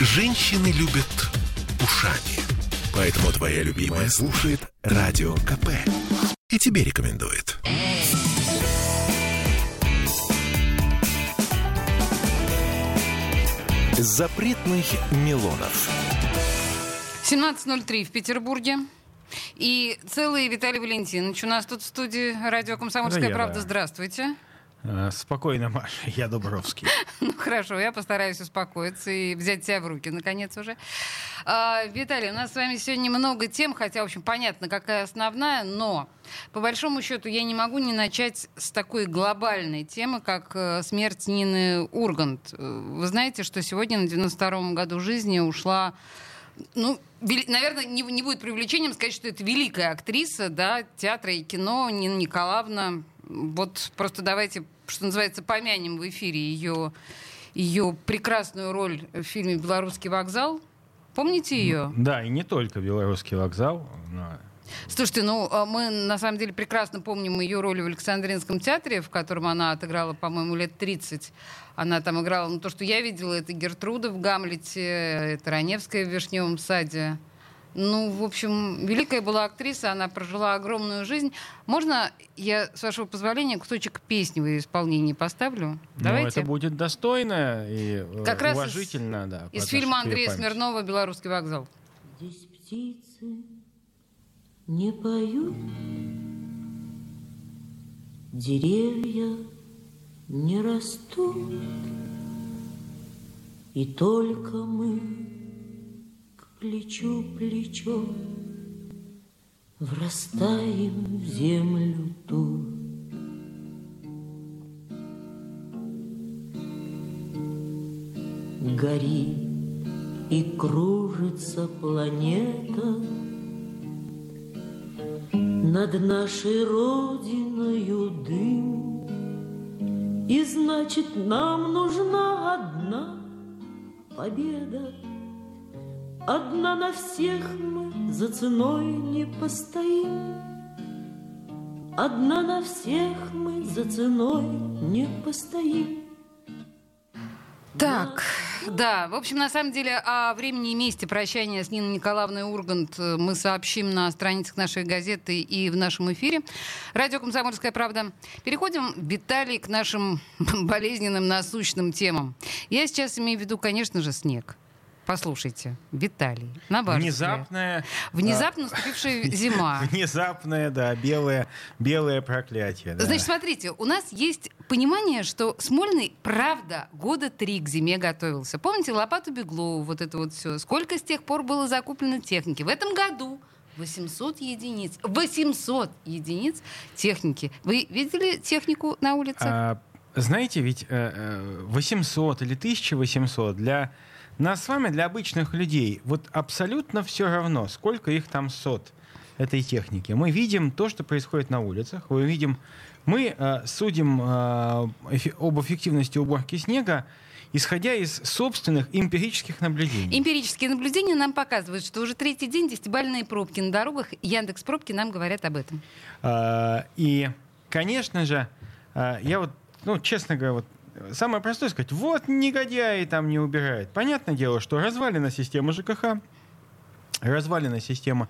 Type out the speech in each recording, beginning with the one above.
Женщины любят ушами. Поэтому твоя любимая слушает Радио КП. И тебе рекомендует. Запретных Милонов. 17.03 в Петербурге. И целый Виталий Валентинович у нас тут в студии радио «Комсомольская Да я, правда». да. Здравствуйте. Э, Спокойно, Маша, я Дубровский. Ну, хорошо, я постараюсь успокоиться и взять себя в руки, наконец, уже. А, Виталий, у нас с вами сегодня много тем, хотя, в общем, понятно, какая основная, но, по большому счету, я не могу не начать с такой глобальной темы, как э, смерть Нины Ургант. Э, Вы знаете, что сегодня, на 92-м году жизни, ушла ну, наверное, не, не будет привлечением сказать, что это великая актриса, да, театра и кино, Нина Николаевна. Вот просто давайте, что называется, помянем в эфире ее, ее прекрасную роль в фильме «Белорусский вокзал». Помните ее? Да, и не только Белорусский вокзал. но Слушайте, ну а мы на самом деле прекрасно помним ее роль в Александринском театре, в котором она отыграла, по-моему, лет 30. Она там играла, ну то, что я видела, это Гертруда в Гамлете, это Раневская в Вишневом саде. Ну, в общем, великая была актриса, она прожила огромную жизнь. Можно я, с вашего позволения, кусочек песни в ее исполнении поставлю? Давайте. это будет достойно и э, Как раз из- уважительно, да. Из фильма Андрея памяти. Смирнова «Белорусский вокзал». Здесь птицы не поют, деревья не растут, и только мы к плечу плечо. Врастаем в землю ту. Горит и кружится планета Над нашей родиною дым. И значит нам нужна одна победа Одна на всех мы за ценой не постоим Одна на всех мы за ценой не постоим Так, да, в общем, на самом деле о времени и месте прощания с Ниной Николаевной Ургант э, мы сообщим на страницах нашей газеты и в нашем эфире. Радио «Комсомольская правда». Переходим, Виталий, к нашим болезненным насущным темам. Я сейчас имею в виду, конечно же, снег. Послушайте, Виталий, на ваш взгляд. Внезапная... Внезапно наступившая зима. Внезапное, да, белое, белое проклятие. да. Значит, смотрите, у нас есть понимание, что Смольный, правда, года три к зиме готовился. Помните лопату Беглову, вот это вот все? Сколько с тех пор было закуплено техники? В этом году 800 единиц. 800 единиц техники. Вы видели технику на улице? А, знаете, ведь э, э, 800 или 1800 для нас с вами, для обычных людей, вот абсолютно все равно, сколько их там сот этой техники. Мы видим то, что происходит на улицах, мы видим, мы э, судим э, об эффективности уборки снега, исходя из собственных эмпирических наблюдений. Эмпирические наблюдения нам показывают, что уже третий день десятибальные пробки на дорогах. Яндекс пробки нам говорят об этом. А, И, конечно же, а, я вот, ну, честно говоря, вот самое простое сказать, вот негодяи там не убирают. Понятное дело, что развалена система ЖКХ, развалена система,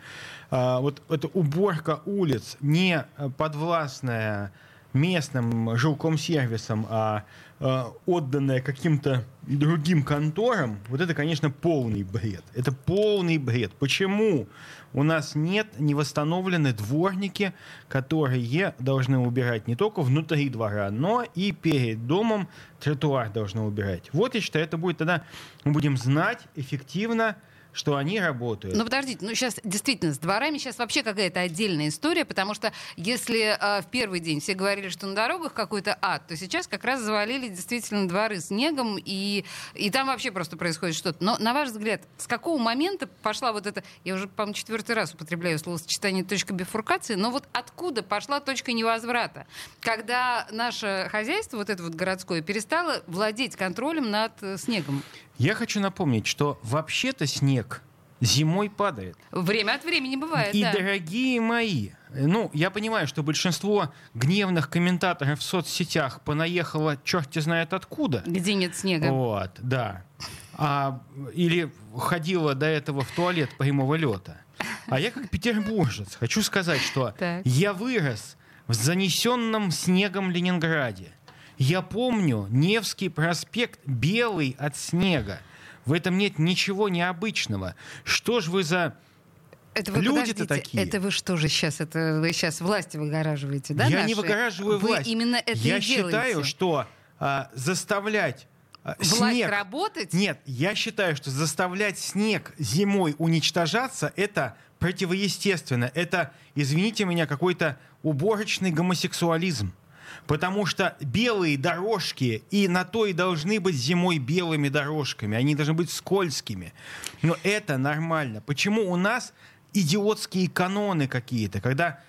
а, вот эта уборка улиц не подвластная местным жилком-сервисом, а а, отданная каким-то другим конторам, вот это, конечно, полный бред. Это полный бред. Почему у нас нет, не восстановлены дворники, которые должны убирать не только внутри двора, но и перед домом тротуар должны убирать? Вот я считаю, это будет тогда, мы будем знать эффективно, что они работают. Ну, подождите, ну сейчас действительно с дворами сейчас вообще какая-то отдельная история, потому что если э, в первый день все говорили, что на дорогах какой-то ад, то сейчас как раз завалили действительно дворы снегом, и, и там вообще просто происходит что-то. Но, на ваш взгляд, с какого момента пошла вот эта, я уже, по-моему, четвертый раз употребляю словосочетание точка бифуркации, но вот откуда пошла точка невозврата? Когда наше хозяйство, вот это вот городское, перестало владеть контролем над э, снегом. Я хочу напомнить, что вообще-то снег зимой падает. Время от времени бывает, И, да. дорогие мои, ну, я понимаю, что большинство гневных комментаторов в соцсетях понаехало черти знает откуда. Где нет снега. Вот, да. А, или ходила до этого в туалет прямого лета. А я как петербуржец хочу сказать, что Так. я вырос в занесенном снегом Ленинграде. Я помню Невский проспект белый от снега. В этом нет ничего необычного. Что ж вы за... Это вы Люди-то такие. Это вы что же сейчас? Это вы сейчас власти выгораживаете, да? я не наши? выгораживаю Вы власть. именно это я и считаю, делаете. что а, заставлять а, Власть снег работать? Нет, я считаю, что заставлять снег зимой уничтожаться это противоестественно. Это, извините меня, какой-то уборочный гомосексуализм. Потому что белые дорожки и на то и должны быть зимой белыми дорожками. Они должны быть скользкими. Но это нормально. Почему у нас идиотские каноны какие-то, когда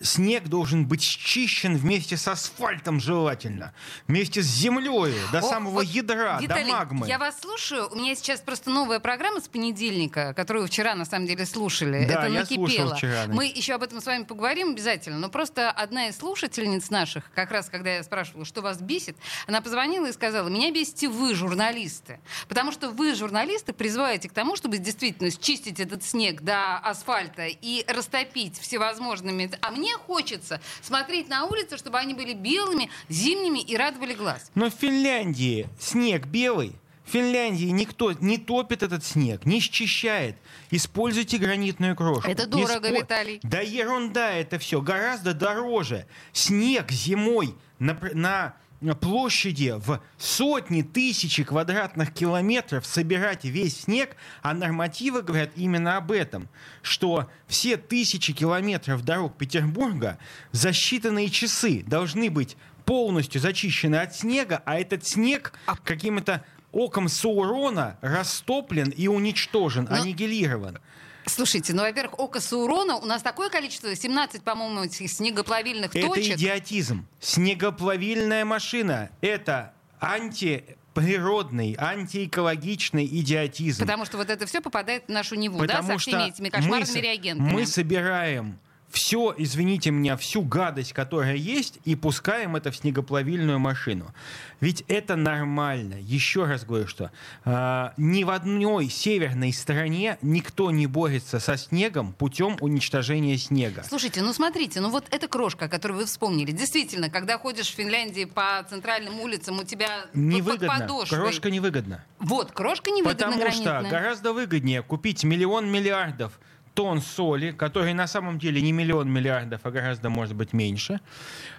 снег должен быть счищен вместе с асфальтом желательно, вместе с землей, до О, самого вот, ядра, Виталий, до магмы. Я вас слушаю. У меня сейчас просто новая программа с понедельника, которую вчера на самом деле слушали. Да, Это я накипело. слушал вчера. Мы еще об этом с вами поговорим обязательно. Но просто одна из слушательниц наших, как раз когда я спрашивала, что вас бесит, она позвонила и сказала: меня бесите вы, журналисты. Потому что вы, журналисты, призываете к тому, чтобы действительно счистить этот снег до асфальта и растопить всевозможными. А мне хочется смотреть на улицы, чтобы они были белыми, зимними и радовали глаз. Но в Финляндии снег белый. В Финляндии никто не топит этот снег, не счищает. Используйте гранитную крошку. Это дорого, Испо- Виталий. Да ерунда это все. Гораздо дороже. Снег зимой на, на площади в сотни тысячи квадратных километров собирать весь снег, а нормативы говорят именно об этом, что все тысячи километров дорог Петербурга за считанные часы должны быть полностью зачищены от снега, а этот снег каким-то оком Саурона растоплен и уничтожен, Но- аннигилирован. Слушайте, ну, во-первых, око Саурона, у нас такое количество, 17, по-моему, снегоплавильных Это точек. идиотизм. Снегоплавильная машина — это антиприродный, антиэкологичный идиотизм. Потому что вот это все попадает в нашу Неву, да, Потому со всеми этими кошмарными мы, реагентами. мы собираем все, извините меня, всю гадость, которая есть, и пускаем это в снегоплавильную машину. Ведь это нормально. Еще раз говорю, что а, ни в одной северной стране никто не борется со снегом путем уничтожения снега. Слушайте, ну смотрите, ну вот эта крошка, которую вы вспомнили, действительно, когда ходишь в Финляндии по центральным улицам, у тебя под Невыгодно. подошвой- Крошка невыгодна. Вот, крошка невыгодна Потому что гранитная. гораздо выгоднее купить миллион миллиардов тонн соли, которые на самом деле не миллион миллиардов, а гораздо, может быть, меньше.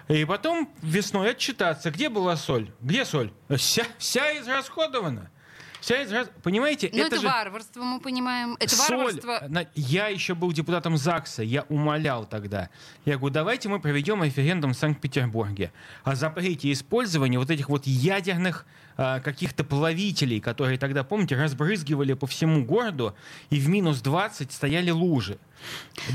И потом весной отчитаться, где была соль, где соль. Вся, вся израсходована. Вся Понимаете, Ну это, же варварство, мы понимаем. Это соль. варварство. Я еще был депутатом ЗАГСа, я умолял тогда. Я говорю, давайте мы проведем референдум в Санкт-Петербурге о запрете использования вот этих вот ядерных а, каких-то плавителей, которые тогда, помните, разбрызгивали по всему городу, и в минус 20 стояли лужи.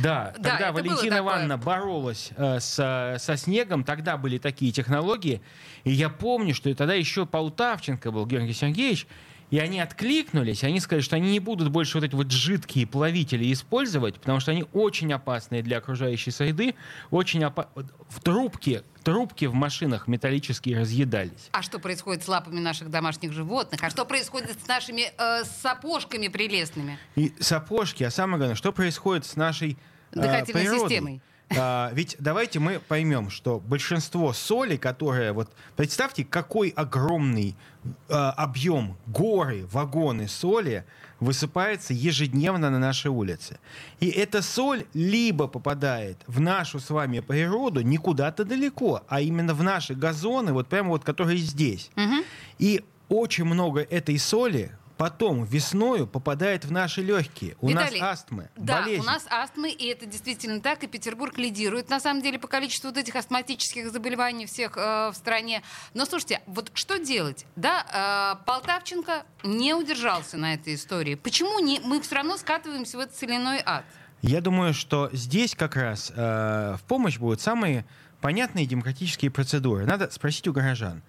Да, Да, тогда это Валентина. Ивановна боролась э, с, со снегом, тогда были такие технологии. И я помню, что тогда еще Полтавченко был Георгий Сергеевич, и они откликнулись, они сказали, что они не будут больше вот эти вот жидкие плавители использовать, потому что они очень опасные для окружающей среды, очень опа- в трубке, трубки в машинах металлические разъедались. А что происходит с лапами наших домашних животных? А что происходит с нашими э, сапожками прелестными? И сапожки, а самое главное, что происходит с нашей э, Дыхательной природой? системой. А, ведь давайте мы поймем, что большинство соли, которая вот представьте, какой огромный э, объем горы, вагоны соли высыпается ежедневно на наши улицы. И эта соль либо попадает в нашу с вами природу не куда-то далеко, а именно в наши газоны, вот прямо вот которые здесь. Мгм. И очень много этой соли потом весною попадает в наши легкие. У Виталий, нас астмы, Да, болезни. у нас астмы, и это действительно так, и Петербург лидирует, на самом деле, по количеству вот этих астматических заболеваний всех э, в стране. Но слушайте, вот что делать? Да, э, Полтавченко не удержался на этой истории. Почему не, мы все равно скатываемся в этот соляной ад? Я думаю, что здесь как раз э, в помощь будут самые понятные демократические процедуры. Надо спросить у горожан.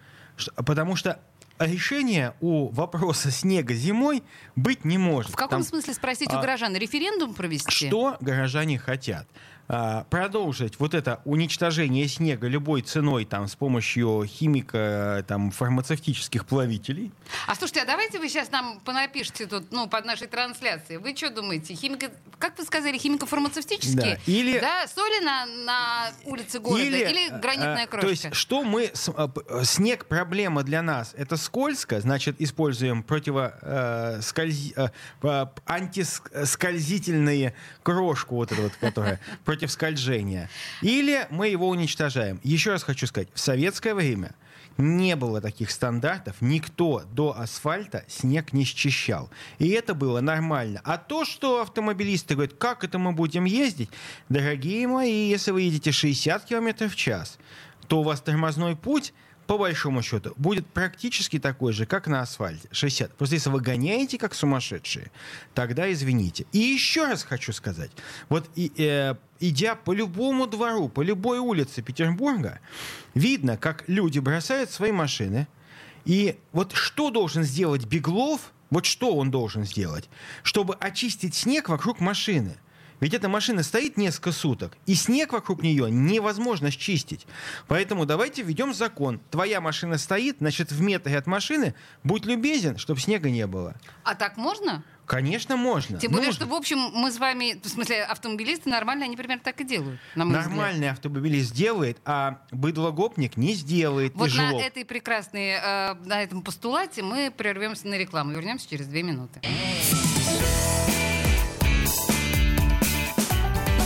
Потому что решения у вопроса снега зимой быть не может. В каком Там- смысле спросить у а, горожан? Референдум провести? Что горожане хотят? А, Продолжить вот это уничтожение снега любой ценой там, с помощью химико там, фармацевтических плавителей. А слушайте, а давайте вы сейчас нам понапишите тут, ну, под нашей трансляцией. Вы что думаете? Химико... Как вы сказали, химико-фармацевтические? Да, или- Да, соли на, на улице города или, гранитная а, крошка? То есть, что мы... а, Снег проблема для нас. Это скользко, значит, используем противо... э, скользи- э, антискользительные крошку, вот эту вот, которая против скольжения. Или мы его уничтожаем. Еще раз хочу сказать, в советское время не было таких стандартов, никто до асфальта снег не счищал. И это было нормально. А то, что автомобилисты говорят, как это мы будем ездить, дорогие мои, если вы едете 60 км в час, то у вас тормозной путь по большому счету, будет практически такой же, как на асфальте. 60. Просто если вы гоняете как сумасшедшие, тогда извините. И еще раз хочу сказать. Вот и, э, идя по любому двору, по любой улице Петербурга, видно, как люди бросают свои машины. И вот что должен сделать Беглов, вот что он должен сделать, чтобы очистить снег вокруг машины. Ведь эта машина стоит несколько суток, и снег вокруг нее невозможно счистить. Поэтому давайте введем закон. Твоя машина стоит, значит, в метре от машины будь любезен, чтобы снега не было. А так можно? Конечно, можно. Тем более, Нужно. что, в общем, мы с вами, в смысле, автомобилисты нормально, они примерно так и делают, на мой взгляд. Нормальный автомобилист сделает, а быдлогопник не сделает. Вот на этой прекрасной, э, на этом постулате мы прервемся на рекламу. Вернемся через две минуты.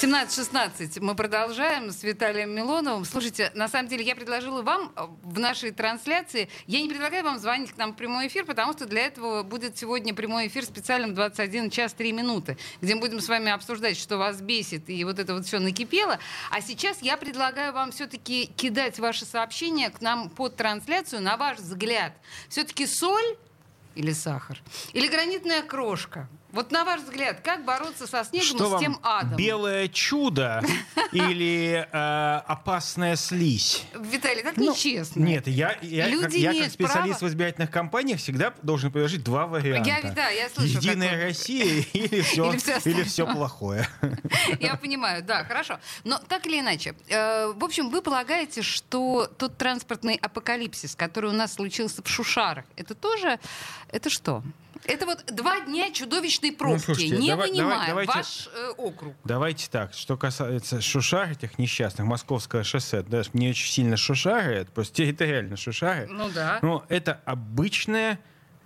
17.16 мы продолжаем с Виталием Милоновым. Слушайте, на самом деле я предложила вам э, в нашей трансляции, я не предлагаю вам звонить к нам в прямой эфир, потому что для этого будет сегодня прямой эфир специальным 21 час 3 минуты, где мы будем с вами обсуждать, что вас бесит, и вот это вот все накипело. А сейчас я предлагаю вам все-таки кидать ваши сообщения к нам под трансляцию, на ваш взгляд. Все-таки соль или сахар? Или гранитная крошка? Вот на ваш взгляд, как бороться со снегом Что с вам, тем адом? белое чудо или э, опасная слизь? Виталий, так Ну, нечестно. Нет, я, я, Люди как, я как специалист право- в избирательных кампаниях всегда должен предложить два варианта. Я- да, я слышу, Единая какой- Россия или все, Или остальное. или все плохое. Я понимаю, да, хорошо. Но так или иначе, э, в общем, вы полагаете, что тот транспортный апокалипсис, который у нас случился в Шушарах, это тоже, это что? Это вот два дня чудовищной пробки, Ну, слушайте, не давай- вынимая давай- давайте- ваш э, округ. Давайте так, что касается шушар этих несчастных, московское шоссе, даже не очень сильно шушары, просто территориально шушары, Ну да. но это обычная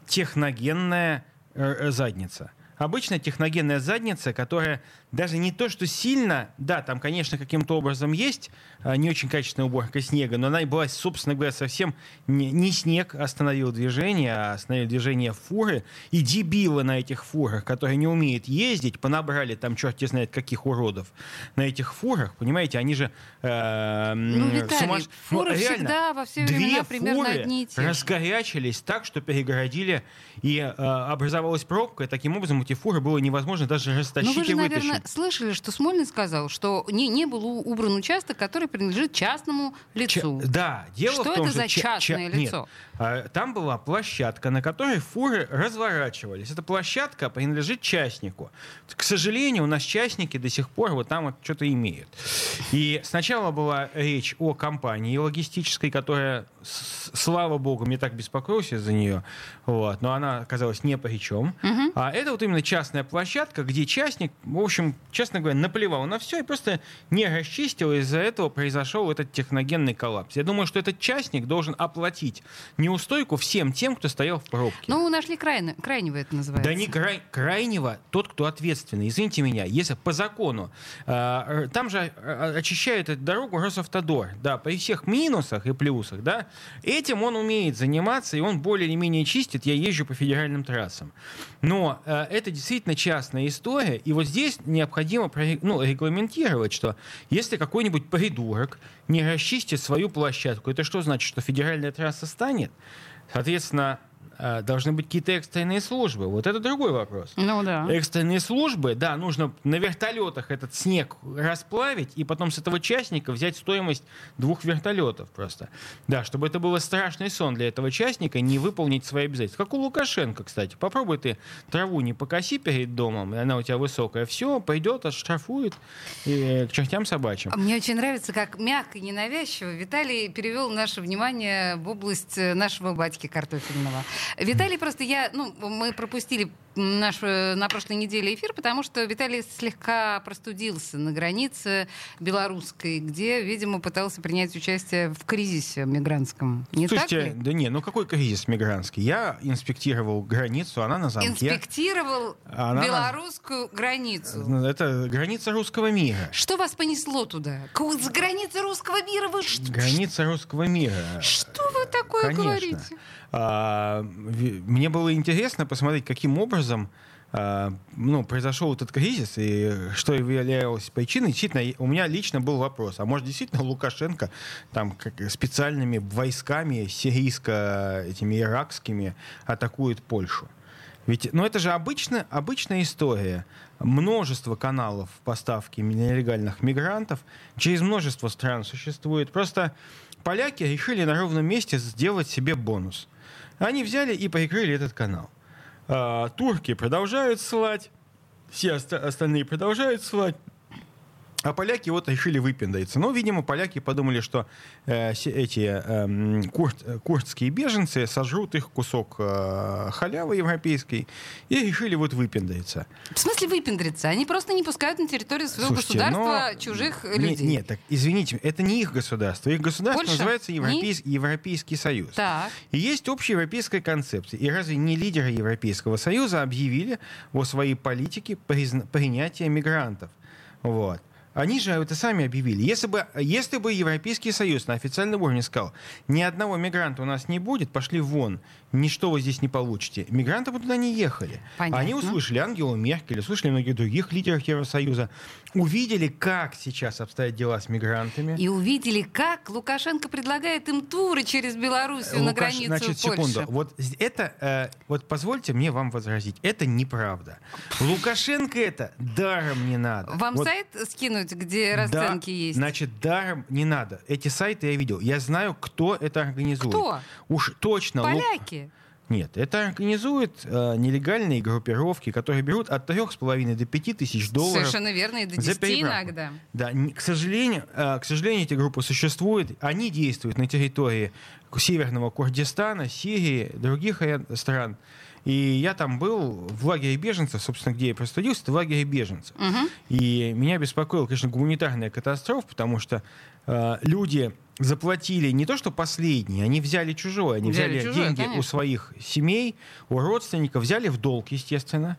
техногенная э, задница. Обычная техногенная задница, которая даже не то, что сильно, да, там, конечно, каким-то образом есть а, не очень качественная уборка снега, но она была, собственно говоря, совсем не, не снег остановил движение, а остановил движение фуры. И дебилы на этих фурах, которые не умеют ездить, понабрали там черт знает каких уродов на этих фурах, понимаете, они же... э, Ну, м, Виталий, сумас- фуры Ну, реально, всегда во все две примерно фуры одни и те же. раскорячились так, что перегородили, и э, образовалась пробка, и таким образом эти фуры было невозможно даже растащить Ну вы же, и вытащить. наверное, слышали, что Смольный сказал, что не, не был убран участок, который принадлежит частному лицу. Ча- Да, дело Что в том, это что за ча- частное ча- нет, лицо? а, там была площадка, на которой фуры разворачивались. Эта площадка принадлежит частнику. К сожалению, у нас частники до сих пор вот там вот что-то имеют. И сначала была речь о компании логистической, которая, слава богу, мне так беспокоился за нее, вот, но она оказалась не по чем. А это вот именно частная площадка, где частник, в общем, честно говоря, наплевал на все и просто не расчистил, и из-за этого произошел этот техногенный коллапс. Я думаю, что этот частник должен оплатить неустойку всем тем, кто стоял в пробке. Ну, нашли крайне, крайнего это называется. Да не край- крайнего тот, кто ответственный. Извините меня, если по закону, э, там же э, очищает эту дорогу Росавтодор, да, при всех минусах и плюсах, да, Этим он умеет заниматься, и он более или менее чистит. Я езжу по федеральным трассам. Но э, это действительно частная история, и вот здесь необходимо ну, регламентировать, что если какой-нибудь придурок не расчистит свою площадку, это что значит, что федеральная трасса станет? Соответственно, должны быть какие-то экстренные службы. Вот это другой вопрос. Ну да. Экстренные службы, да, нужно на вертолетах этот снег расплавить и потом с этого частника взять стоимость двух вертолетов просто. Да, чтобы это было страшный сон для этого частника не выполнить свои обязательства. Как у Лукашенко, кстати. Попробуй ты траву не покоси перед домом, и она у тебя высокая. Все, пойдет, отштрафует и к чертям собачьим. Мне очень нравится, как мягко и ненавязчиво Виталий перевел наше внимание в область нашего батьки картофельного. Виталий просто я, ну, мы пропустили наш, на прошлой неделе эфир, потому что Виталий слегка простудился на границе белорусской, где, видимо, пытался принять участие в кризисе мигрантском. Не Слушайте, так ли? да не, ну какой кризис мигрантский? Я инспектировал границу, она на замке. Инспектировал она белорусскую на... границу. Это граница русского мира. Что вас понесло туда? С границы русского мира вы что? Граница русского мира. Что вы такое Конечно. говорите? А, мне было интересно посмотреть, каким образом а, ну, произошел этот кризис и что являлось причиной, действительно, у меня лично был вопрос, а может действительно Лукашенко там как, специальными войсками сирийско этими иракскими атакует Польшу? Ведь, ну это же обычно, обычная история. Множество каналов поставки нелегальных мигрантов через множество стран существует. Просто поляки решили на ровном месте сделать себе бонус. Они взяли и прикрыли этот канал. А, турки продолжают ссылать, все остальные продолжают ссылать. А поляки вот решили выпендриться. Но, видимо, поляки подумали, что э, эти э, курд, курдские беженцы сожрут их кусок э, халявы европейской и решили вот выпендриться. В смысле выпендриться? Они просто не пускают на территорию своего Слушайте, государства но... чужих людей. Нет, так, извините, это не их государство. Их государство Польша? называется Европейс... не? Европейский Союз. Так. И есть общая европейская концепция. И разве не лидеры Европейского Союза объявили о своей политике призна... принятия мигрантов? Вот. Они же это сами объявили. Если бы, если бы Европейский Союз на официальном уровне сказал, ни одного мигранта у нас не будет, пошли вон, ничто вы здесь не получите. Мигранты бы туда не ехали. Понятно. Они услышали Ангелу Меркель, услышали многих других лидеров Евросоюза, увидели, как сейчас обстоят дела с мигрантами. И увидели, как Лукашенко предлагает им туры через Белоруссию Лукаш... на границу Значит, Польши. секунду. Вот это, э, вот позвольте мне вам возразить, это неправда. Лукашенко это даром не надо. Вам вот. сайт скинуть, где расценки да, есть? Значит, даром не надо. Эти сайты я видел. Я знаю, кто это организует. Кто? Уж точно. Поляки. Нет, это организует э, нелегальные группировки, которые берут от 3,5 до 5 тысяч долларов. Совершенно верно, и до 10 иногда. Да, к сожалению, э, к сожалению, эти группы существуют. Они действуют на территории Северного Курдистана, Сирии, других стран. И я там был в лагере беженцев, собственно, где я простудился, это в лагере беженцев. Угу. И меня беспокоила, конечно, гуманитарная катастрофа, потому что э, люди заплатили не то, что последние, они взяли чужое, они взяли, взяли чужое, деньги конечно. у своих семей, у родственников, взяли в долг, естественно,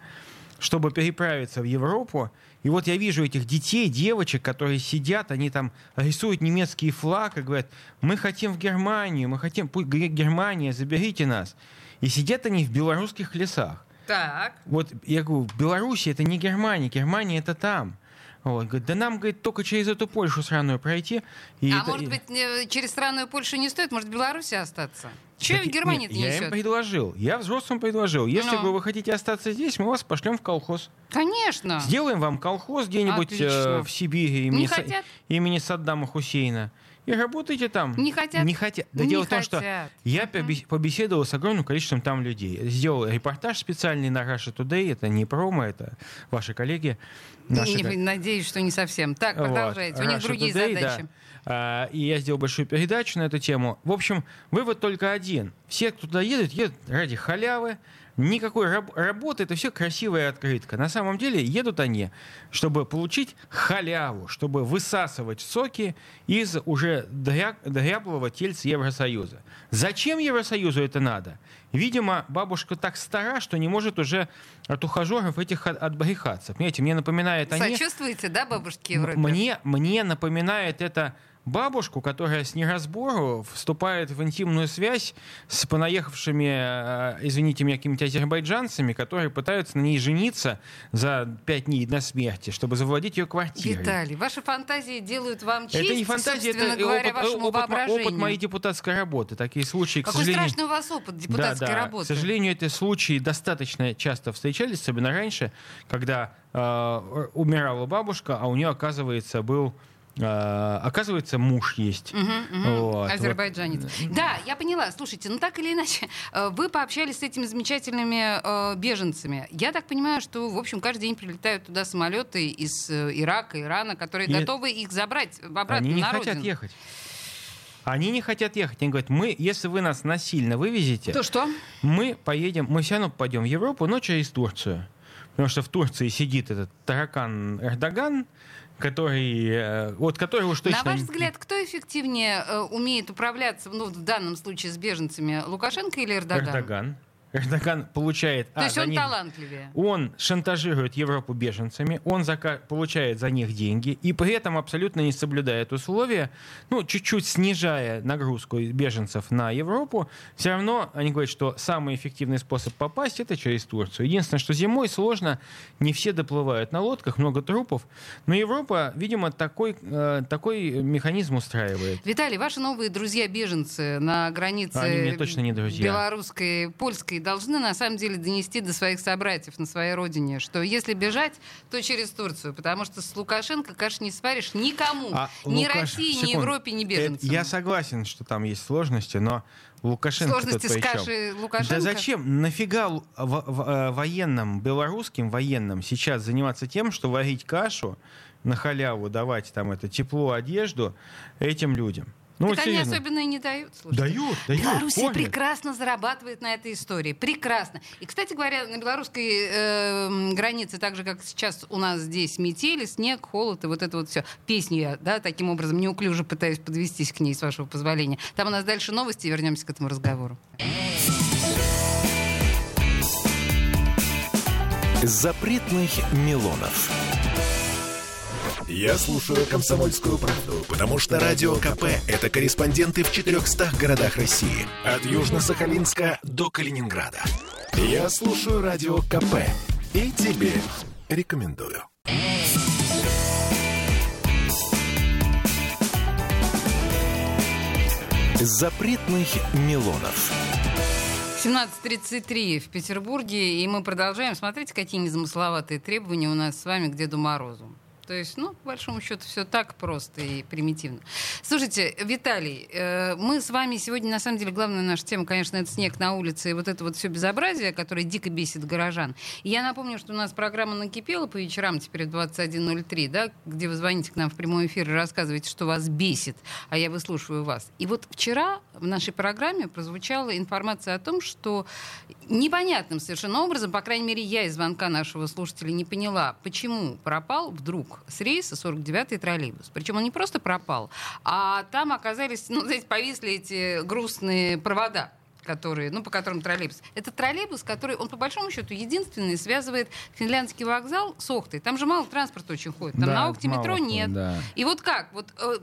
чтобы переправиться в Европу. И вот я вижу этих детей, девочек, которые сидят, они там рисуют немецкий флаг и говорят, мы хотим в Германию, мы хотим, пусть Германия, заберите нас. И сидят они в белорусских лесах. Так. Вот я говорю, Беларусь это не Германия, Германия это там. Вот, говорит, да нам, говорит, только через эту Польшу сраную пройти. И а это, может быть, через странную Польшу не стоит, может, в Беларуси остаться? Чего в Германии не Я им предложил, я взрослым предложил. Если. Ну. вы хотите остаться здесь, мы вас пошлем в колхоз. Конечно. Сделаем вам колхоз где-нибудь э, в Сибири имени, Са- имени Саддама Хусейна и работайте там. Не хотят? Не хотят. Да не дело хотят. в том, что я побеседовал с огромным количеством там людей. Сделал репортаж специальный на Russia Today. Это не промо, это ваши коллеги. Наши... Не, надеюсь, что не совсем. Так, продолжайте. Вот. У них Russia другие Today, задачи. Да. А, и я сделал большую передачу на эту тему. В общем, вывод только один. Все, кто туда едет, едут ради халявы, никакой раб- работы, это все красивая открытка. На самом деле едут они, чтобы получить халяву, чтобы высасывать соки из уже дряблого тельца Евросоюза. Зачем Евросоюзу это надо? Видимо, бабушка так стара, что не может уже от ухажеров этих от, отбрехаться. Понимаете, мне напоминает... Сочувствуете, они... да, бабушке Европе? Мне, мне напоминает это бабушку, которая с неразбору вступает в интимную связь с понаехавшими, э, извините меня, какими-то азербайджанцами, которые пытаются на ней жениться за пять дней до смерти, чтобы завладеть ее квартирой. Виталий, ваши фантазии делают вам честь, Это не фантазия, это говоря, опыт, опыт, опыт моей депутатской работы. Такие случаи, к Какой сожалению... страшный у вас опыт депутатской да, да. работы. К сожалению, эти случаи достаточно часто встречались, особенно раньше, когда э, умирала бабушка, а у нее, оказывается, был э, оказывается, муж есть. Мгм, мгм. Вот, Азербайджанец. Да, я поняла. Слушайте, ну так или иначе, э, вы пообщались с этими замечательными э, беженцами. Я так понимаю, что, в общем, каждый день прилетают туда самолеты из э, Ирака, Ирана, которые И- готовы их забрать обратно Они не на хотят родину. ехать. Они не хотят ехать. Они говорят, мы, если вы нас насильно вывезете, То что? мы поедем, мы все равно попадем в Европу, но через Турцию. Потому что в Турции сидит этот таракан Эрдоган, который, э, вот который уж точно... На ваш взгляд, кто эффективнее э, умеет управляться, ну, в данном случае с беженцами, Лукашенко или Эрдоган? Эрдоган. Эрдоган получает... То а, есть он них- талантливее. Он шантажирует Европу беженцами, он зака- получает за них деньги и при этом абсолютно не соблюдает условия, ну, чуть-чуть снижая нагрузку беженцев на Европу, все равно они говорят, что самый эффективный способ попасть это через Турцию. Единственное, что зимой сложно, не все доплывают на лодках, много трупов, но Европа, видимо, такой, э, такой механизм устраивает. Виталий, ваши новые друзья-беженцы на границе Они мне точно не друзья. белорусской, польской должны на самом деле донести до своих собратьев на своей родине, что если бежать, то через Турцию, потому что с Лукашенко, конечно, не сваришь никому, А ни Лукаш- России, ни секунду. Европе, ни Это- беженцам. Я согласен, что там есть сложности, но Лукашенко Сложности с кашей Лукашенко? Да зачем? Нафига э, военным, белорусским военным сейчас заниматься тем, что варить кашу на халяву, давать там это тепло, одежду этим людям? Ну, так вот они серьезно. особенно и не дают. слушайте. Дают, дают, Белоруссия кормят. прекрасно зарабатывает на этой истории. Прекрасно. И, кстати говоря, на белорусской э, границе, так же, как сейчас у нас здесь метели, снег, холод и вот это вот все. Песню я, да, таким образом неуклюже пытаюсь подвестись к ней, с вашего позволения. Там у нас дальше новости, и вернемся к этому разговору. Запретных Милонов. Я слушаю «Комсомольскую правду», потому что «Радио КП» — это корреспонденты в 400 городах России. От Южно-Сахалинска до Калининграда. Я слушаю «Радио КП» и тебе рекомендую. Запретных Милонов. 17.33 в Петербурге, и мы продолжаем. Смотрите, какие незамысловатые требования у нас с вами к Деду Морозу. То есть, ну, по большому счету, все так просто и примитивно. Слушайте, Виталий, э, мы с вами сегодня, на самом деле, главная наша тема, конечно, это снег на улице и вот это вот все безобразие, которое дико бесит горожан. И я напомню, что у нас программа накипела по вечерам, теперь в 21.03, да, где вы звоните к нам в прямой эфир и рассказываете, что вас бесит, а я выслушиваю вас. И вот вчера в нашей программе прозвучала информация о том, что непонятным совершенно образом, по крайней мере, я из звонка нашего слушателя не поняла, почему пропал вдруг с рейса 49-й троллейбус. Причем он не просто пропал, а там оказались, ну, знаете, повисли эти грустные провода которые, ну, по которым троллейбус. Это троллейбус, который, он по большому счету единственный связывает финляндский вокзал с Охтой. Там же мало транспорта очень ходит. Там Да, на Охте метро ходит, нет. да. И вот как? Вот, э,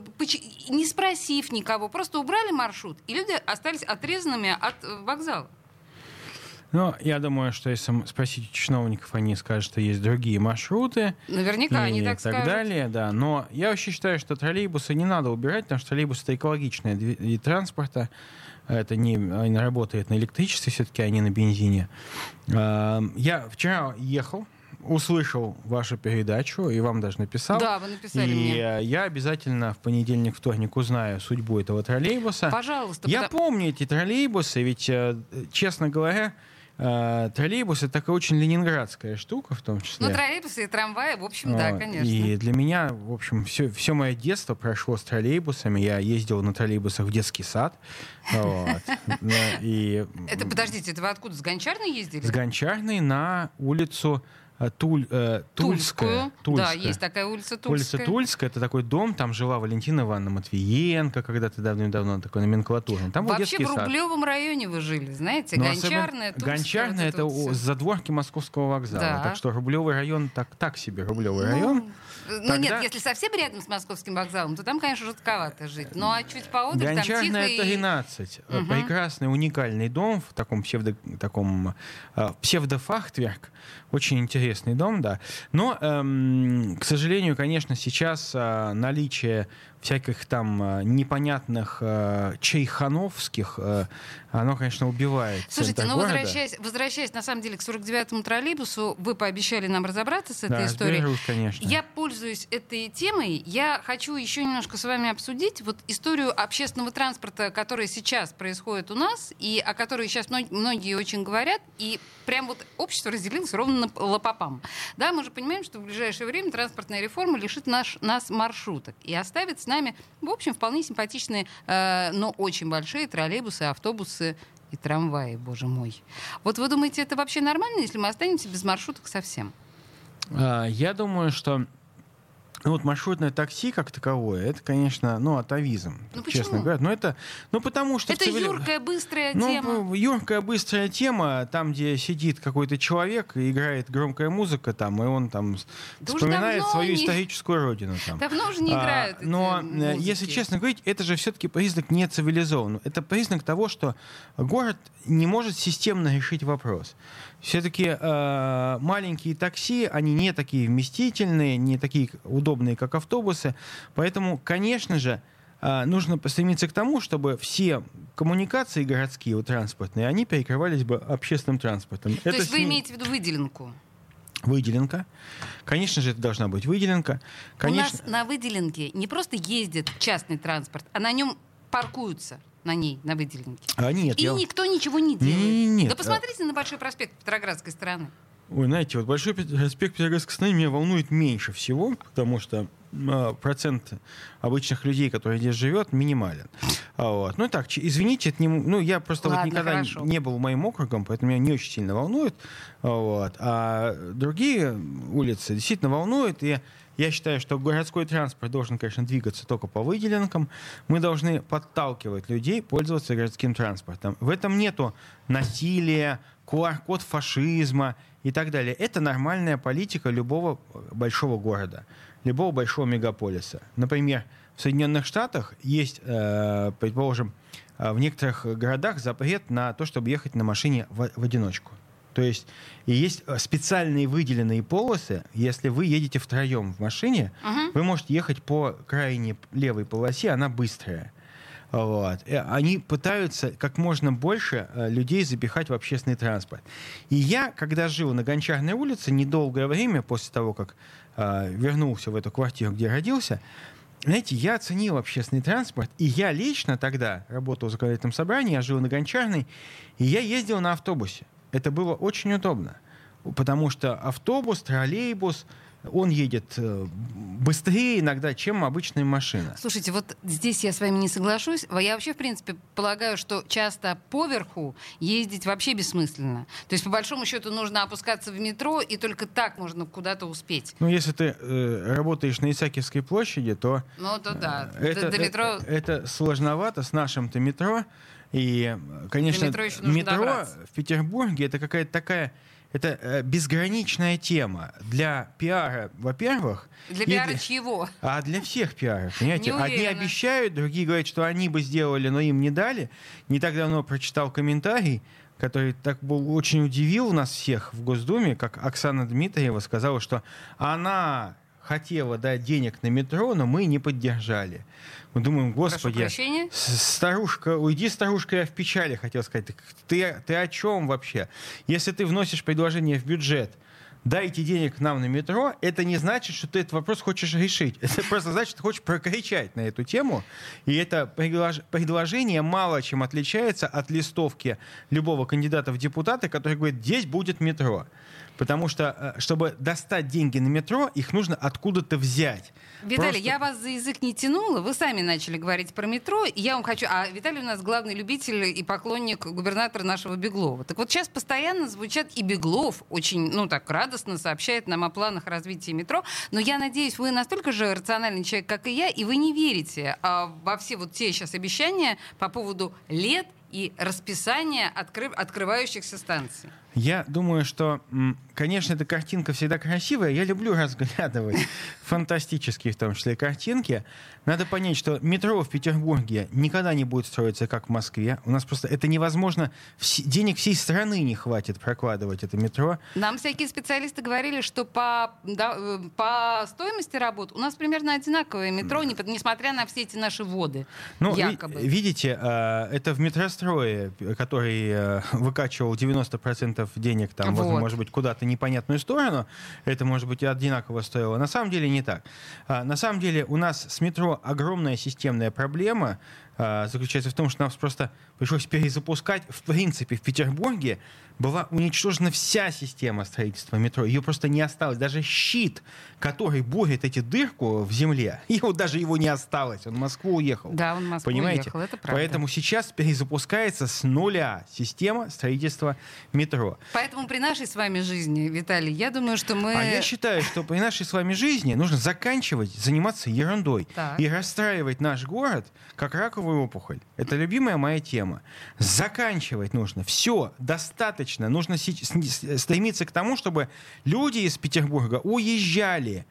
не спросив никого, просто убрали маршрут, и люди остались отрезанными от э, вокзала. Ну, я думаю, что если спросить у чиновников, они скажут, что есть другие маршруты. Наверняка они и так так скажут. далее, да. Но я вообще считаю, что троллейбусы не надо убирать, потому что троллейбус это экологичный дви- вид транспорта. Это не, они работают на электричестве все-таки, а не на бензине. А, Я вчера ехал, услышал вашу передачу и вам даже написал. Да, вы написали и мне. э, я обязательно в понедельник, вторник узнаю судьбу этого троллейбуса. Пожалуйста. Я потому- помню эти троллейбусы, ведь, э, честно говоря, э, троллейбус это такая очень ленинградская штука в том числе. Ну, троллейбусы и трамваи, в общем, да, Вот. конечно. И для меня, в общем, все, все мое детство прошло с троллейбусами. Я ездил на троллейбусах в детский сад. Да, И Это, подождите, это вы откуда, с Гончарной ездили? с Гончарной на улицу Туль, э, Тульская. Тульскую. Да, есть такая улица Тульская. Улица Тульская, это такой дом, там жила Валентина Ивановна Матвиенко, когда-то давным-давно такой номенклатурный. Там Вообще в сад. Рублевом районе вы жили, знаете? Ну, особенно- Гончарная, Тульская. Гончарная вот это вот всё. с задворки Московского вокзала. Да. Так что Рублевый район так, так себе Рублевый район. Ну, Тогда- нет, если совсем рядом с Московским вокзалом, то там, конечно, жутковато жить. Ну, а чуть поодаль, там тихо Гончарная это и... 12. Э, Мгм. Прекрасный, уникальный дом в таком псевдо, таком э, псевдофахтверк. Очень интересный дом, да. Но, эм, к сожалению, конечно, сейчас э, наличие всяких там э, непонятных э, чайхановских, э, оно, конечно, убивает Слушайте, центр ну города. возвращаясь, возвращаясь на самом деле к 49-му троллейбусу, вы пообещали нам разобраться с этой да, историей. разберусь, конечно. Я пользуюсь этой темой. Я хочу еще немножко с вами обсудить вот историю общественного транспорта, которая сейчас происходит у нас, и о которой сейчас мно- многие очень говорят, и прям вот общество разделилось ровно на лопопам. Да, мы же понимаем, что в ближайшее время транспортная реформа лишит наш, нас маршруток и оставит с нами, в общем, вполне симпатичные, э, но очень большие троллейбусы, автобусы и трамваи, боже мой. Вот вы думаете, это вообще нормально, если мы останемся без маршруток совсем? А, Я думаю, что ну, вот маршрутное такси как таковое, это, конечно, ну, атовизм, Ну, честно почему? говоря. Но это, ну, потому что... Это цивили- юркая, быстрая Ну, тема. б- юркая, быстрая тема, там, где сидит какой-то человек, и играет громкая музыка там, и он там Да вспоминает свою не- историческую родину. Там. Давно уже не А, играют. эти Но, э, музыки. если честно говорить, это же все-таки признак не цивилизованный. Это признак того, что город не может системно решить вопрос. Все-таки маленькие такси, они не такие вместительные, не такие удобные, как автобусы. Поэтому, конечно же, э, нужно стремиться к тому, чтобы все коммуникации городские, вот, транспортные, они перекрывались бы общественным транспортом. То Это есть вы сни- имеете в виду выделенку? Выделенка. Конечно же, это должна быть выделенка. Конечно, У нас на выделенке не просто ездит частный транспорт, а на нем паркуются на ней, на выделенке. а нет, И я- никто ничего не делает. Не-не-не, да нет. посмотрите на Большой проспект Петроградской стороны. Ой, знаете, вот Большой проспект Петроградской страны меня волнует меньше всего, потому что а, процент обычных людей, которые здесь живет, минимален. А, вот. Ну так, извините, это не, ну я просто вот Ладно, никогда не, хорошо. не был моим округом, поэтому меня не очень сильно волнует. А, Вот. А другие улицы действительно волнуют, и я считаю, что городской транспорт должен, конечно, двигаться только по выделенкам. Мы должны подталкивать людей пользоваться городским транспортом. В этом нету насилия, QR-код фашизма и так далее. Это нормальная политика любого большого города, любого большого мегаполиса. Например, в Соединенных Штатах есть, э, предположим, э, в некоторых городах запрет на то, чтобы ехать на машине в одиночку. То есть и есть э, специальные выделенные полосы. Если вы едете втроем в машине, Мгм. вы можете ехать по крайней левой полосе, она быстрая. Вот. И Они пытаются как можно больше э, людей запихать в общественный транспорт. И я, когда жил на Гончарной улице, недолгое время после того, как э, вернулся в эту квартиру, где родился, знаете, я оценил общественный транспорт, и я лично тогда работал в законодательном собрании, я жил на Гончарной, и я ездил на автобусе. Это было очень удобно, потому что автобус, троллейбус, он едет э, быстрее иногда, чем обычная машина. Слушайте, вот здесь я с вами не соглашусь. Я вообще, в принципе, полагаю, что часто поверху ездить вообще бессмысленно. То есть, по большому счету, нужно опускаться в метро, и только так можно куда-то успеть. Ну, если ты э, работаешь на Исаакиевской площади, то Ну, то да. э, это, до, до метро... э, это сложновато с нашим-то метро. И, конечно, метро нужно метро добраться. в Петербурге это какая-то такая это э, безграничная тема для пиара, во-первых, Для пиара чьего? а для всех пиаров, понимаете? Одни обещают, другие говорят, что они бы сделали, но им не дали. Не так давно прочитал комментарий, который так был, очень удивил нас всех в Госдуме, как Оксана Дмитриева сказала, что она хотела дать денег на метро, но мы не поддержали. Мы думаем, господи, старушка, уйди, старушка, я в печали, хотел сказать. Ты, ты о чем вообще? Если ты вносишь предложение в бюджет, дайте денег нам на метро, это не значит, что ты этот вопрос хочешь решить. Это просто значит, что ты хочешь прокричать на эту тему. И это предлож- предложение мало чем отличается от листовки любого кандидата в депутаты, который говорит, здесь будет метро. Потому что, э, чтобы достать деньги на метро, их нужно откуда-то взять. Виталий, Просто- я вас за язык не тянула, вы сами начали говорить про метро, и я вам хочу... А Виталий у нас главный любитель и поклонник губернатора нашего Беглова. Так вот сейчас постоянно звучат и Беглов, очень, ну так, радостно сообщает нам о планах развития метро. Но я надеюсь, вы настолько же рациональный человек, как и я, и вы не верите а, во все вот те сейчас обещания по поводу лет и расписания откры- открывающихся станций. Я думаю, что, конечно, эта картинка всегда красивая. Я люблю разглядывать фантастические, в том числе, картинки. Надо понять, что метро в Петербурге никогда не будет строиться, как в Москве. У нас просто это невозможно. Денег всей страны не хватит прокладывать это метро. Нам всякие специалисты говорили, что по, да, э, по стоимости работ у нас примерно одинаковое метро, не- несмотря на все эти наши воды. Ну, якобы. видите, э, это в метрострое, который э, выкачивал 90% денег, там, Вот. может быть, куда-то непонятную сторону, это, может быть, и одинаково стоило. На самом деле не так. А, На самом деле у нас с метро огромная системная проблема заключается в том, что нам просто пришлось перезапускать. В принципе, в Петербурге была уничтожена вся система строительства метро. Ее просто не осталось. Даже щит, который борет эти дырку в земле, его даже его не осталось. Он в Москву уехал. Да, он в Москву Понимаете? уехал, это правда. Поэтому сейчас перезапускается с нуля система строительства метро. Поэтому при нашей с вами жизни, Виталий, я думаю, что мы... А я считаю, что при нашей с вами жизни нужно заканчивать заниматься ерундой Так. и расстраивать наш город как раковую опухоль. Это любимая моя тема. Заканчивать нужно. Все, достаточно. Нужно стремиться к тому, чтобы люди из Петербурга уезжали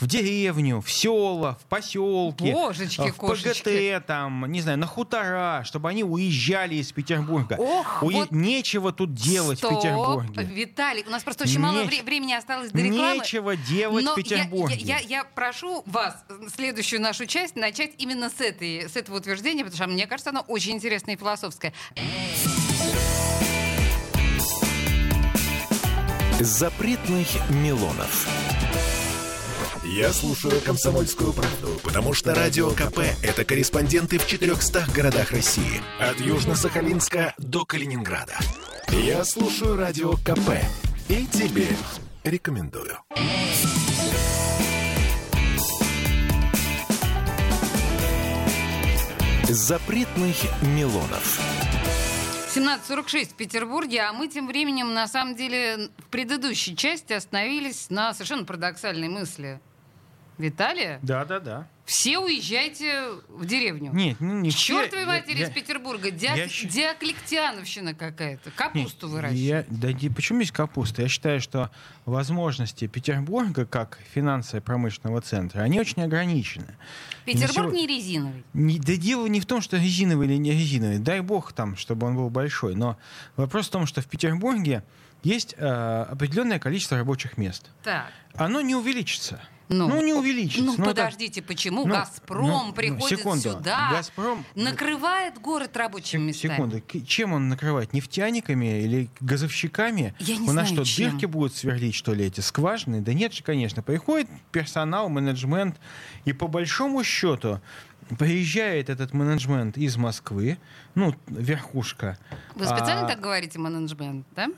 в деревню, в села, в поселки, Божечки, в кошечки. ПГТ, там, не знаю, на хутора, чтобы они уезжали из Петербурга. Ох, Уе- вот Нечего тут делать Стоп, в Петербурге. Виталий, у нас просто очень мало Неч- вре- времени осталось до рекламы. Нечего делать Но в я- Петербурге. Я, я- я прошу вас э, следующую нашу часть начать именно с, этой, с этого утверждения, потому что мне кажется, оно очень интересное и философское. Запретных Милонов. Я слушаю «Комсомольскую правду», потому что «Радио КП» — это корреспонденты в 400 городах России. От Южно-Сахалинска до Калининграда. Я слушаю «Радио КП» и тебе рекомендую. Запретных Милонов. 17.46 в Петербурге, а мы тем временем, на самом деле, в предыдущей части остановились на совершенно парадоксальной мысли. Виталия, Да, да, да. все уезжайте в деревню. Нет, ну не все. чертовой Я- матери я- из Петербурга. Диак- я Диоклетиановщина какая-то. Капусту Нет, выращивают. я- да не- почему есть капуста? Я считаю, что возможности Петербурга как финансово-промышленного центра, они очень ограничены. Петербург не резиновый. Не- да дело не в том, что резиновый или не резиновый. Дай бог там, чтобы он был большой. Но вопрос в том, что в Петербурге есть э, определенное количество рабочих мест. Так. Оно не увеличится. Ну, Ну, не увеличится. Ну, Ну, это- подождите, почему ну, Газпром ну, ну, приходит секунду. сюда, «Газпром», накрывает город рабочими местами? Секунду, чем он накрывает? Нефтяниками или газовщиками? Я не У нас знаю, что, чем. дырки будут сверлить, что ли, эти скважины? Да нет же, конечно. Приходит персонал, менеджмент, и по большому счету приезжает этот менеджмент из Москвы, ну, верхушка. Вы специально А, так говорите, менеджмент, да?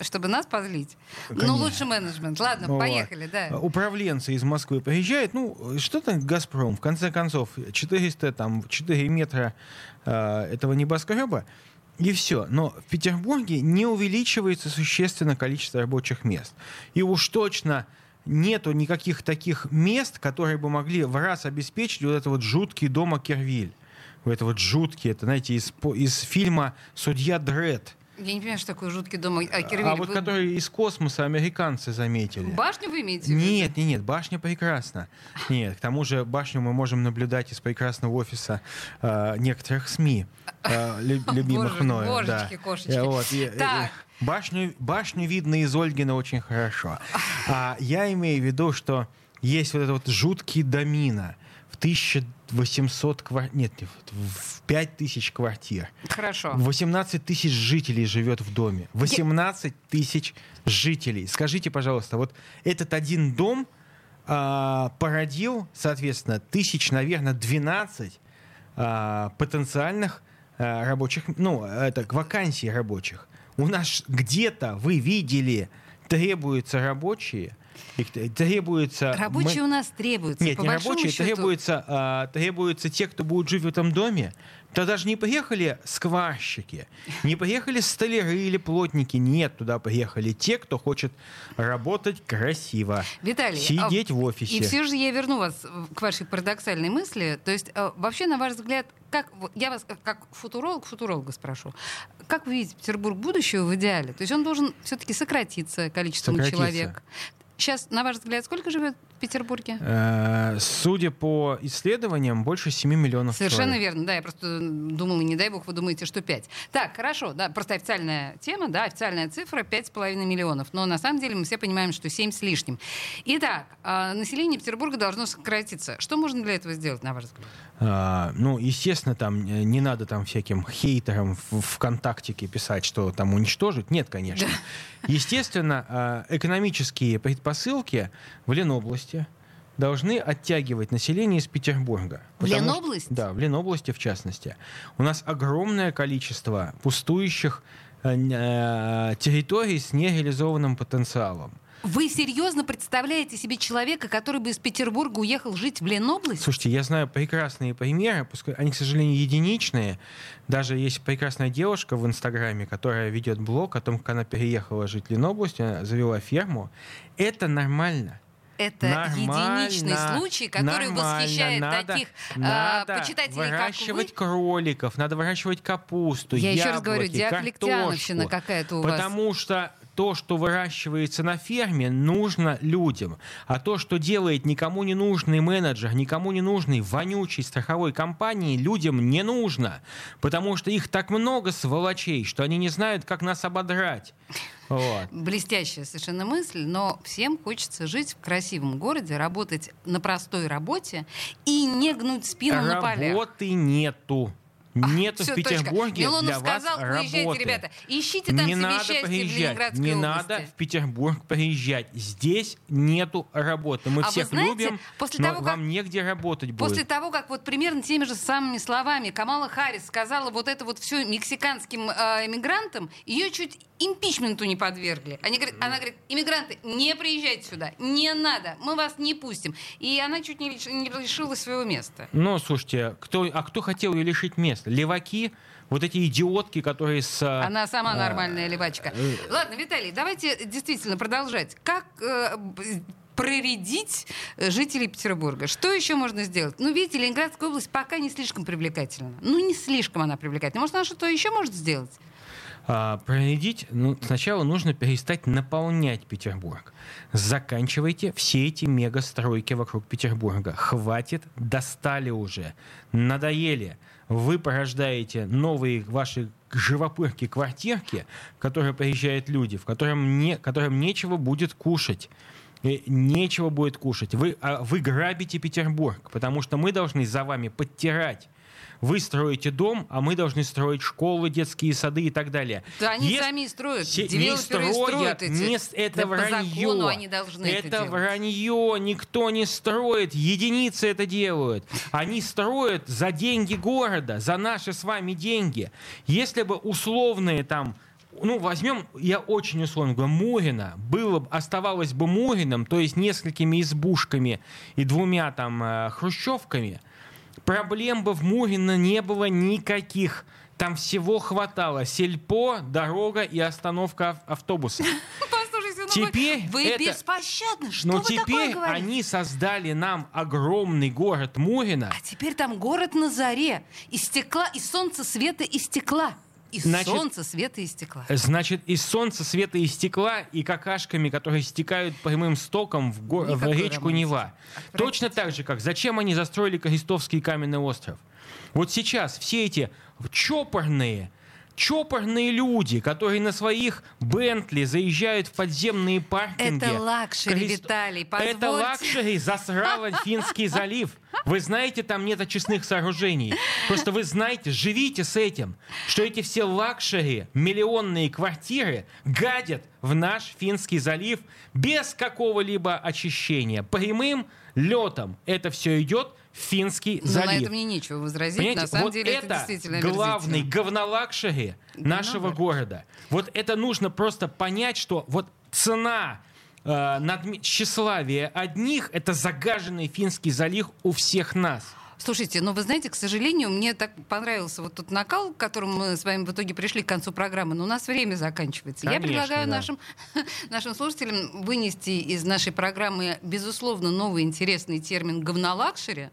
Чтобы нас позлить. Ну, Конечно. лучше менеджмент. Ладно, Вот. поехали, да. Управленцы из Москвы приезжают, ну, что там «Газпром», в конце концов, 400, там, 4 метра э, этого небоскреба, и все. Но в Петербурге не увеличивается существенно количество рабочих мест. И уж точно нету никаких таких мест, которые бы могли в раз обеспечить вот этот вот жуткий дома Кервиль. Вот это вот жуткий, это, знаете, из, из фильма «Судья Дред». Я не понимаю, что такое жуткий дом а, Кирвиль. А вот Вы который из космоса американцы заметили. Башню вы имеете? Нет, нет, нет, башня прекрасна. Нет, к тому же башню мы можем наблюдать из прекрасного офиса э, некоторых СМИ, э, лю- любимых Боже, мною. божечки, да. кошечки. Э, вот, и, Так. башню, башню видно из Ольгина очень хорошо. А я имею в виду, что есть вот это вот жуткий домина 1800 квартир, нет, нет, в 5000 квартир. Хорошо. 18 тысяч жителей живет в доме. 18 тысяч жителей. Скажите, пожалуйста, вот этот один дом а, породил, соответственно, тысяч, наверное, 12 а, потенциальных а, рабочих, ну, это вакансий рабочих. У нас где-то, вы видели, требуются рабочие их требуется... Рабочие мы- у нас требуются. Нет, по не рабочие, счету. требуются, а, требуются те, кто будут жить в этом доме. Туда даже не поехали скварщики, не поехали столяры или плотники. Нет, туда поехали те, кто хочет работать красиво. Виталий, Сидеть а, в офисе. И все же я верну вас в- к вашей парадоксальной мысли. То есть, э, вообще, на ваш взгляд, как я вас как- как футуролог, футуролога спрошу, как вы видите Петербург будущего в идеале? То есть он должен все-таки сократиться количеством Сократиться. человек. Сейчас, на ваш взгляд, сколько живет Петербурге? Э, Судя по исследованиям, больше 7 миллионов Совершенно человек. верно, да, я просто думала, не дай бог, вы думаете, что 5. Так, хорошо, да, просто официальная тема, да, официальная цифра 5,5 миллионов, но на самом деле мы все понимаем, что 7 с лишним. Итак, а, население Петербурга должно сократиться. Что можно для этого сделать, на ваш взгляд? А, ну, естественно, там э, не надо там всяким хейтерам в ВКонтактике писать, что там уничтожить. Нет, конечно. Естественно, а, экономические предпосылки в Ленобласти должны оттягивать население из Петербурга. В Потому что- Ленобласти? Да, в Ленобласти в частности. У нас огромное количество пустующих э, э, территорий с нереализованным потенциалом. Вы серьезно представляете себе человека, который бы из Петербурга уехал жить в Ленобласть? Слушайте, я знаю прекрасные примеры, пускай они, к сожалению, единичные. Даже есть прекрасная девушка в Инстаграме, которая ведет блог о том, как она переехала жить в Ленобласть, она завела ферму. Это нормально. Это Нормально, единичный случай, который восхищает надо, таких а, надо почитателей, как вы. выращивать кроликов, надо выращивать капусту, Я еще раз яблоки, говорю, диафлектиановщина картошку. какая-то у вас. Потому что то, что выращивается на ферме, нужно людям. А то, что делает никому не нужный менеджер, никому не нужный вонючий страховой компании, людям не нужно. Потому что их так много сволочей, что они не знают, как нас ободрать. Вот. Блестящая совершенно мысль, но всем хочется жить в красивом городе, работать на простой работе и не гнуть спину на полях. Работы нету. Нету Всё, в Петербурге. Милонов для сказал, вас работы. ребята. Ищите там не себе надо счастье в приезжать, Ленинградской не области. надо в Петербург приезжать. Здесь нету работы. Мы А всех знаете, любим, после но того, как- вам негде работать будет. После того, как вот примерно теми же самыми словами Камала Харрис сказала вот это вот все мексиканским э, иммигрантам, ее чуть импичменту не подвергли. Они говорят, она говорит, иммигранты, не приезжайте сюда, не надо, мы вас не пустим. И она чуть не, не лишилась своего места. Ну, слушайте, кто, а кто хотел ее лишить места? Леваки? Вот эти идиотки, которые с... а, Она сама а, нормальная левачка. э, Ладно, Виталий, давайте действительно продолжать. Как э, проредить э, жителей Петербурга? Что еще можно сделать? Ну, видите, Ленинградская область пока не слишком привлекательна. Ну, не слишком она привлекательна. Может, она что-то еще может сделать? А, ну, сначала нужно перестать наполнять Петербург. Заканчивайте все эти мегастройки вокруг Петербурга. Хватит, достали уже, надоели. Вы порождаете новые ваши живопырки, квартирки, в которые приезжают люди, в котором не, которым нечего будет кушать. И нечего будет кушать. Вы, а, вы грабите Петербург, потому что мы должны за вами подтирать. Вы строите дом, а мы должны строить школы, детские сады и так далее. Да они Если- сами и строят. Се- не строят строят, эти. не это Да вранье. они должны это, это делать. вранье, никто не строит, единицы это делают. Они строят за деньги города, за наши с вами деньги. Если бы условные там ну, возьмем, я очень условно говорю, Мурина, было, оставалось бы Мурином, то есть несколькими избушками и двумя там э, хрущевками, проблем бы в Мурино не было никаких. Там всего хватало. Сельпо, дорога и остановка ав- автобуса. Послушайте, ну Теперь вы, вы это- беспощадны. Что Но вы такое теперь говорите? они создали нам огромный город Мурино. А теперь там город на заре. Из стекла, из солнца, света и стекла. Из Значит, солнца, света и стекла. Значит, из солнца, света и стекла и какашками, которые стекают прямым стоком в, го- в речку романтики. Нева. Точно так же, как зачем они застроили Крестовский каменный остров. Вот сейчас все эти чопорные, чопорные люди, которые на своих Бентли заезжают в подземные паркинги. Это luxury, Крест- Виталий, Это позвольте. лакшери засрало Финский залив. Вы знаете, там нет очистных сооружений. Просто вы знаете, живите с этим, что эти все luxury, миллионные квартиры гадят в наш Финский залив без какого-либо очищения. Прямым летом это все идет в Финский Ну, на залив. это мне нечего возразить. Понимаете, на самом вот деле это, это, действительно главный говно luxury нашего города. Вот это нужно просто понять, что вот цена э, надме- тщеславие одних — это загаженный Финский залив у всех нас. Слушайте, ну вы знаете, к сожалению, мне так понравился вот тот накал, к которому мы с вами в итоге пришли к концу программы, но у нас время заканчивается. Я Конечно, предлагаю да. нашим, нашим слушателям вынести из нашей программы, безусловно, новый интересный термин «говнолакшери».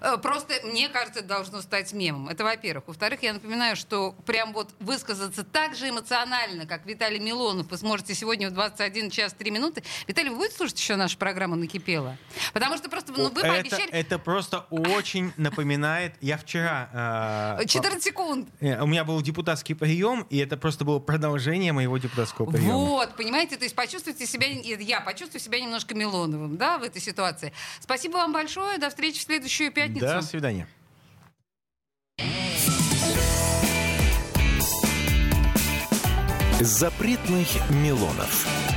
Э, Просто, мне кажется, должно стать мемом. Это во-первых. Во-вторых, я напоминаю, что прям вот высказаться так же эмоционально, как Виталий Милонов, вы сможете сегодня в 21 час 3 минуты. Виталий, вы будете слушать еще нашу программу «Накипело»? Потому что просто ну, вы это, пообещали... это просто очень напоминает... Я вчера... э, 14 секунд. э, У меня был депутатский прием, и это просто было продолжение моего депутатского приема. Вот, понимаете, то есть почувствуйте себя, я почувствую себя немножко Милоновым, да, в этой ситуации. Спасибо вам большое, до встречи в следующую пятницу. До свидания. Запретных Милонов.